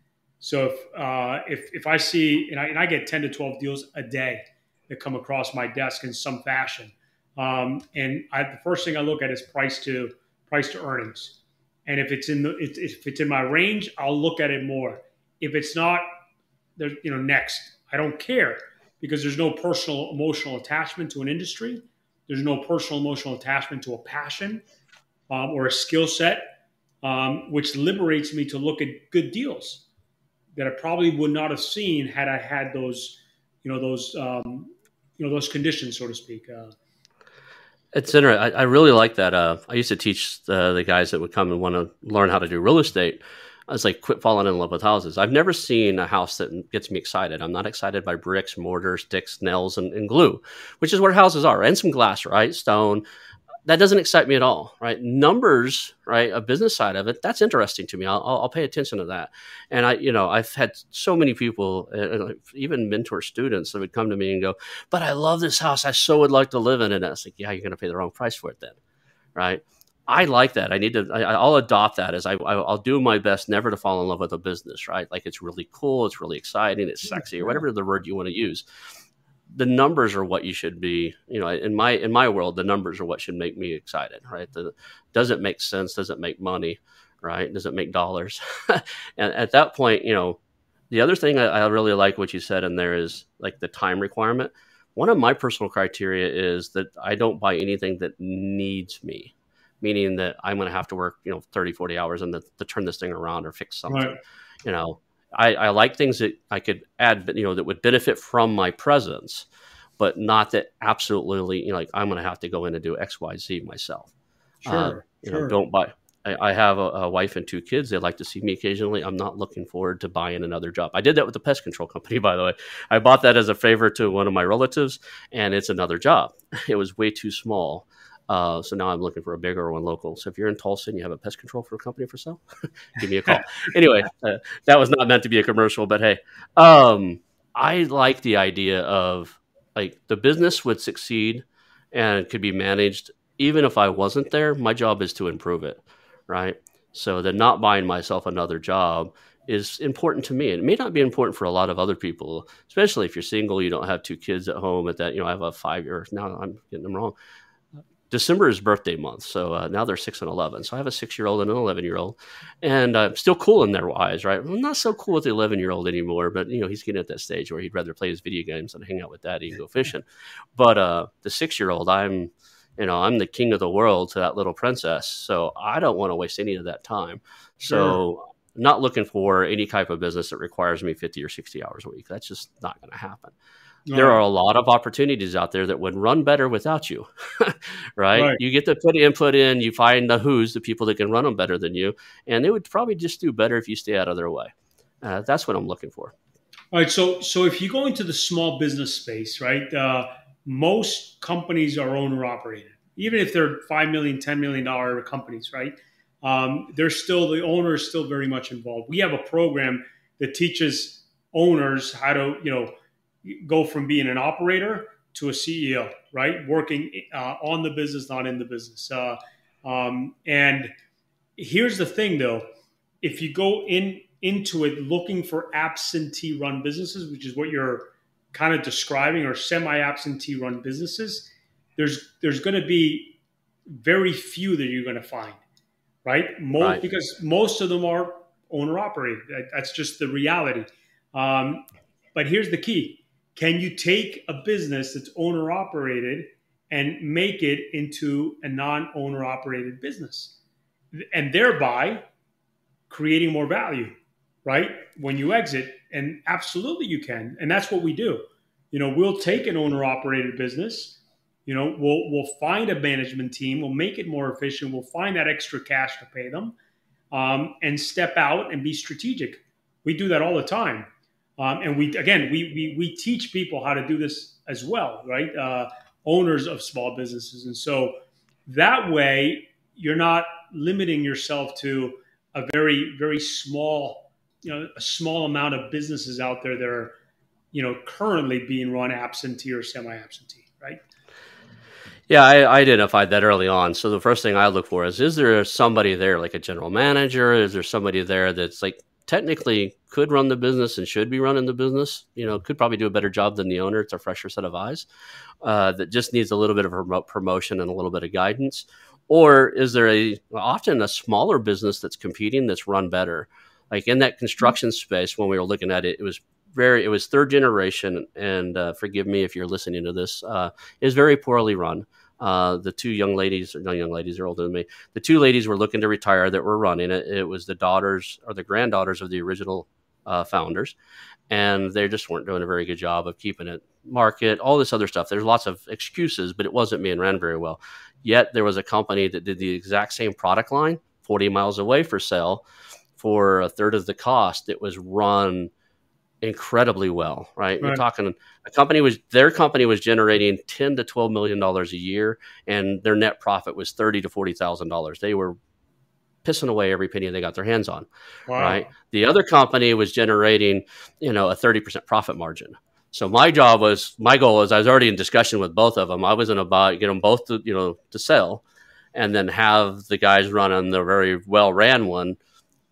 So if uh, if if I see and I, and I get 10 to 12 deals a day that come across my desk in some fashion, um, and I, the first thing I look at is price to price to earnings. And if it's in the if it's in my range, I'll look at it more. If it's not, you know next. I don't care because there's no personal emotional attachment to an industry. There's no personal emotional attachment to a passion um, or a skill set, um, which liberates me to look at good deals that I probably would not have seen had I had those, you know, those, um, you know, those conditions, so to speak. Uh, it's interesting. I, I, really like that. Uh, I used to teach the, guys that would come and want to learn how to do real estate. I was like, quit falling in love with houses. I've never seen a house that gets me excited. I'm not excited by bricks, mortars, sticks, nails, and, and glue, which is what houses are, and some glass, right? Stone. That doesn't excite me at all, right? Numbers, right? A business side of it, that's interesting to me. I'll, I'll pay attention to that. And I, you know, I've had so many people, uh, even mentor students, that would come to me and go, "But I love this house. I so would like to live in it." And I was like, "Yeah, you're going to pay the wrong price for it then." right? I like that. I need to. I, will adopt that as I, I'll do my best never to fall in love with a business. Right? Like it's really cool. It's really exciting. It's sexy, or whatever the word you want to use. The numbers are what you should be. You know, in my in my world, the numbers are what should make me excited. Right? The, does it make sense? Does it make money? Right? Does it make dollars? and at that point, you know, the other thing I, I really like what you said in there is like the time requirement. One of my personal criteria is that I don't buy anything that needs me meaning that I'm going to have to work, you know, 30, 40 hours and to turn this thing around or fix something. Right. You know, I, I like things that I could add, you know, that would benefit from my presence, but not that absolutely, you know, like I'm going to have to go in and do X, Y, Z myself. Sure. Uh, you sure. know, don't buy. I, I have a, a, wife and two kids. They like to see me occasionally. I'm not looking forward to buying another job. I did that with the pest control company, by the way. I bought that as a favor to one of my relatives, and it's another job. It was way too small uh, so now I'm looking for a bigger one local. So if you're in Tulsa and you have a pest control for a company for sale, give me a call. anyway, uh, that was not meant to be a commercial, but hey, um, I like the idea of like the business would succeed and could be managed even if I wasn't there. My job is to improve it, right? So then not buying myself another job is important to me. And it may not be important for a lot of other people, especially if you're single, you don't have two kids at home at that, you know, I have a five year now I'm getting them wrong. December is birthday month, so uh, now they're six and eleven. So I have a six-year-old and an eleven-year-old, and I'm uh, still cool in their eyes, right? I'm not so cool with the eleven-year-old anymore, but you know he's getting at that stage where he'd rather play his video games than hang out with daddy and go fishing. But uh, the six-year-old, I'm, you know, I'm the king of the world to that little princess, so I don't want to waste any of that time. So. Not looking for any type of business that requires me 50 or 60 hours a week. That's just not going to happen there are a lot of opportunities out there that would run better without you, right? right? You get to put input in, you find the who's, the people that can run them better than you, and they would probably just do better if you stay out of their way. Uh, that's what I'm looking for. All right. So, so if you go into the small business space, right, uh, most companies are owner operated, even if they're five million, ten million dollar companies, right? Um, they're still the owner is still very much involved. We have a program that teaches owners how to, you know go from being an operator to a CEO, right? Working uh, on the business, not in the business. Uh, um, and here's the thing, though: if you go in into it looking for absentee run businesses, which is what you're kind of describing, or semi absentee run businesses, there's there's going to be very few that you're going to find, right? Most, right? Because most of them are owner operated. That's just the reality. Um, but here's the key can you take a business that's owner operated and make it into a non owner operated business? And thereby creating more value, right? When you exit. And absolutely you can. And that's what we do. You know, we'll take an owner operated business. You know, we'll we'll find a management team. We'll make it more efficient. We'll find that extra cash to pay them, um, and step out and be strategic. We do that all the time. Um, and we again we, we we teach people how to do this as well, right? Uh, owners of small businesses, and so that way you're not limiting yourself to a very very small you know a small amount of businesses out there that are you know currently being run absentee or semi-absentee, right? Yeah, I, I, identified that early on. So the first thing I look for is: is there somebody there, like a general manager? Is there somebody there that's like technically could run the business and should be running the business. You know, could probably do a better job than the owner. It's a fresher set of eyes uh, that just needs a little bit of promotion and a little bit of guidance. Or is there a often a smaller business that's competing that's run better? Like in that construction space, when we were looking at it, it was very it was third generation, and uh, forgive me if you're listening to this, uh, is very poorly run. Uh, the two young ladies, no young ladies, are older than me. The two ladies were looking to retire that were running it. It was the daughters or the granddaughters of the original uh, founders, and they just weren't doing a very good job of keeping it market, all this other stuff. There's lots of excuses, but it wasn't being ran very well. Yet there was a company that did the exact same product line 40 miles away for sale for a third of the cost. It was run incredibly well, right? right? You're talking a company was their company was generating 10 to 12 million dollars a year and their net profit was 30 to 40 thousand dollars. They were pissing away every penny they got their hands on. Wow. Right. The other company was generating, you know, a 30% profit margin. So my job was my goal was I was already in discussion with both of them. I wasn't about get them both to, you know, to sell and then have the guys running the very well ran one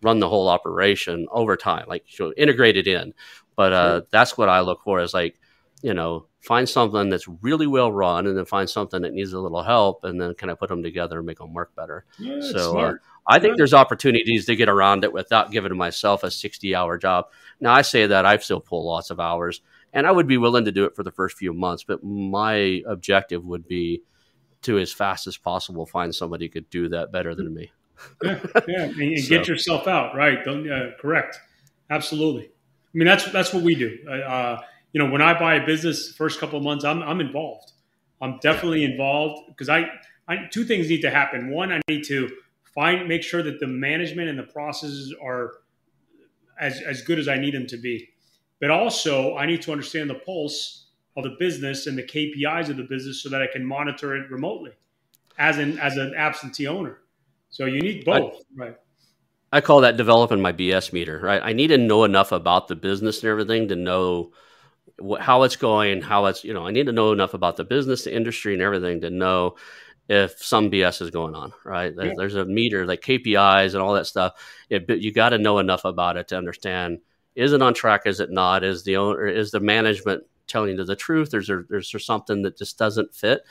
run the whole operation over time, like know, integrated in. But uh, sure. that's what I look for is like, you know, find something that's really well run and then find something that needs a little help and then kind of put them together and make them work better. Yeah, so uh, I think there's opportunities to get around it without giving myself a 60 hour job. Now I say that I still pull lots of hours and I would be willing to do it for the first few months, but my objective would be to as fast as possible find somebody who could do that better than me. yeah, yeah, and, so. get yourself out right. Don't uh, correct. Absolutely. I mean, that's that's what we do. Uh, you know, when I buy a business, first couple of months, I'm I'm involved. I'm definitely involved because I, I two things need to happen. One, I need to find make sure that the management and the processes are as as good as I need them to be. But also, I need to understand the pulse of the business and the KPIs of the business so that I can monitor it remotely as an as an absentee owner. So you need both, I, right? I call that developing my BS meter, right? I need to know enough about the business and everything to know wh- how it's going, how it's, you know, I need to know enough about the business, the industry, and everything to know if some BS is going on, right? There's, yeah. there's a meter like KPIs and all that stuff. It, but you got to know enough about it to understand is it on track? Is it not? Is the owner, is the management telling you the truth? Is there, is there something that just doesn't fit?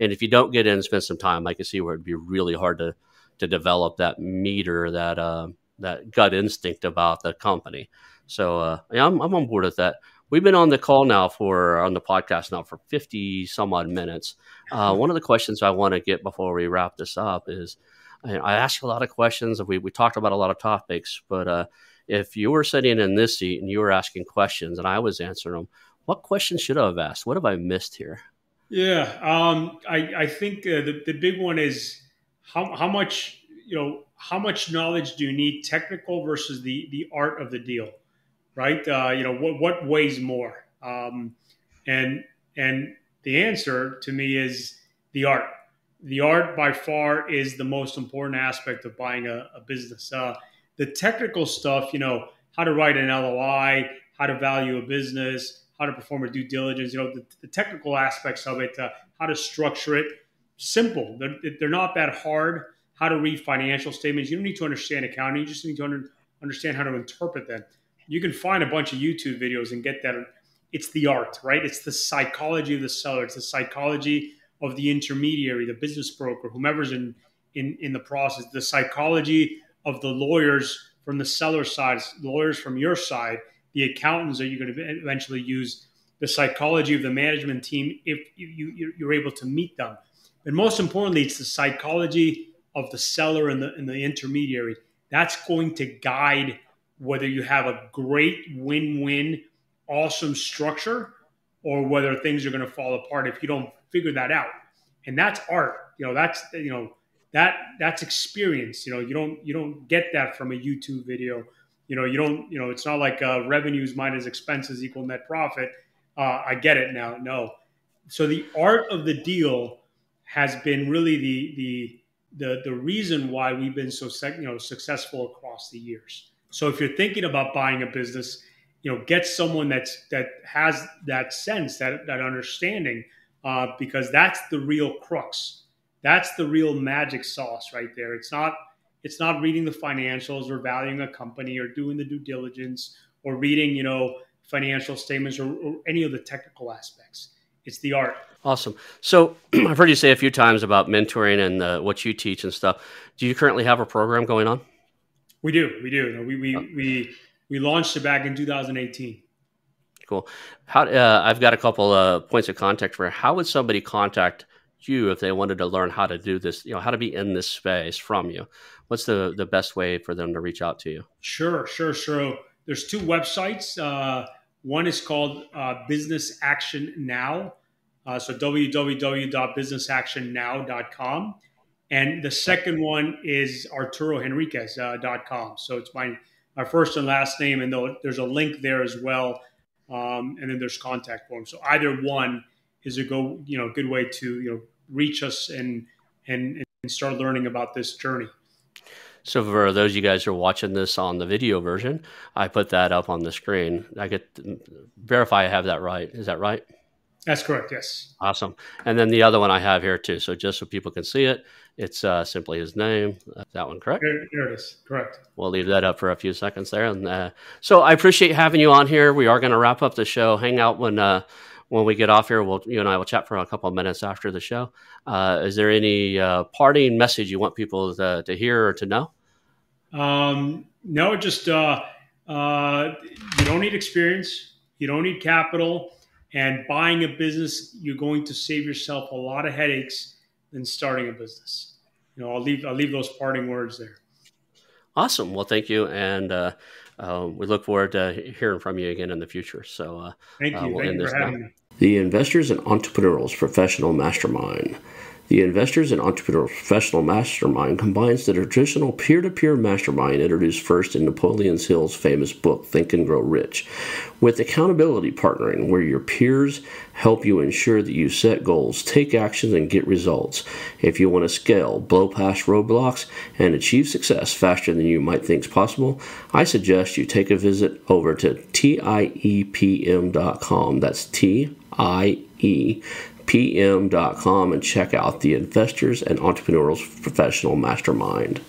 And if you don't get in and spend some time, I can see where it'd be really hard to to develop that meter, that uh, that gut instinct about the company. So uh, yeah, I'm, I'm on board with that. We've been on the call now for on the podcast now for 50 some odd minutes. Uh, one of the questions I want to get before we wrap this up is I ask a lot of questions. We, we talked about a lot of topics, but uh, if you were sitting in this seat and you were asking questions and I was answering them, what questions should I have asked? What have I missed here? Yeah, um, I, I think uh, the, the big one is how, how much you know how much knowledge do you need technical versus the the art of the deal right? Uh, you know what what weighs more? Um, and and the answer to me is the art. The art by far is the most important aspect of buying a, a business. Uh, the technical stuff you know how to write an loi how to value a business how to perform a due diligence you know the, the technical aspects of it uh, how to structure it simple. They're, they're not that hard. How to read financial statements. You don't need to understand accounting. You just need to under, understand how to interpret them. You can find a bunch of YouTube videos and get that. It's the art, right? It's the psychology of the seller. It's the psychology of the intermediary, the business broker, whomever's in in, in the process. The psychology of the lawyers from the seller side, lawyers from your side, the accountants that you're going to eventually use, the psychology of the management team if you, you, you're able to meet them but most importantly, it's the psychology of the seller and the, and the intermediary. That's going to guide whether you have a great win win, awesome structure, or whether things are going to fall apart if you don't figure that out. And that's art. You know, that's, you know, that that's experience you know you don't you don't get that from a youtube video you know you don't you know it's not like uh, revenues minus expenses equal net profit uh, i get it now no so the art of the deal has been really the the the the reason why we've been so you know successful across the years. So if you're thinking about buying a business, you know, get someone that's that has that sense, that that understanding, uh, because that's the real crux. That's the real magic sauce right there. It's not it's not reading the financials or valuing a company or doing the due diligence or reading you know financial statements or, or any of the technical aspects. It's the art. Awesome. So I've heard you say a few times about mentoring and uh, what you teach and stuff. Do you currently have a program going on? We do. We do. We we oh. we we launched it back in 2018. Cool. How uh, I've got a couple uh, points of contact for how would somebody contact you if they wanted to learn how to do this? You know, how to be in this space from you. What's the the best way for them to reach out to you? Sure, sure, sure. There's two websites. Uh, one is called uh, Business Action Now uh, so www.businessactionnow.com. And the second one is arturohenriquez.com. Uh, so it's my, my first and last name, and there's a link there as well. Um, and then there's contact form. So either one is a go, you know, good way to you know reach us and and and start learning about this journey. So for those of you guys who are watching this on the video version, I put that up on the screen. I get verify I have that right. Is that right? That's correct. Yes. Awesome. And then the other one I have here too. So just so people can see it, it's uh, simply his name. That one correct? Here, here, it is. Correct. We'll leave that up for a few seconds there. And uh, so I appreciate having you on here. We are going to wrap up the show. Hang out when uh, when we get off here. We'll you and I will chat for a couple of minutes after the show. Uh, is there any uh, parting message you want people to, to hear or to know? Um, no, just uh, you don't need experience. You don't need capital and buying a business, you're going to save yourself a lot of headaches than starting a business. You know, I'll leave I'll leave those parting words there. Awesome. Well, thank you, and uh, uh, we look forward to hearing from you again in the future. So, uh, thank you. We'll thank you for having now. me. The Investors and Entrepreneurs Professional Mastermind. The Investors and Entrepreneurs Professional Mastermind combines the traditional peer to peer mastermind introduced first in Napoleon Hill's famous book, Think and Grow Rich, with accountability partnering, where your peers help you ensure that you set goals, take actions, and get results. If you want to scale, blow past roadblocks, and achieve success faster than you might think is possible, I suggest you take a visit over to TIEPM.com. That's T I E pm.com and check out the Investors and Entrepreneurs Professional Mastermind.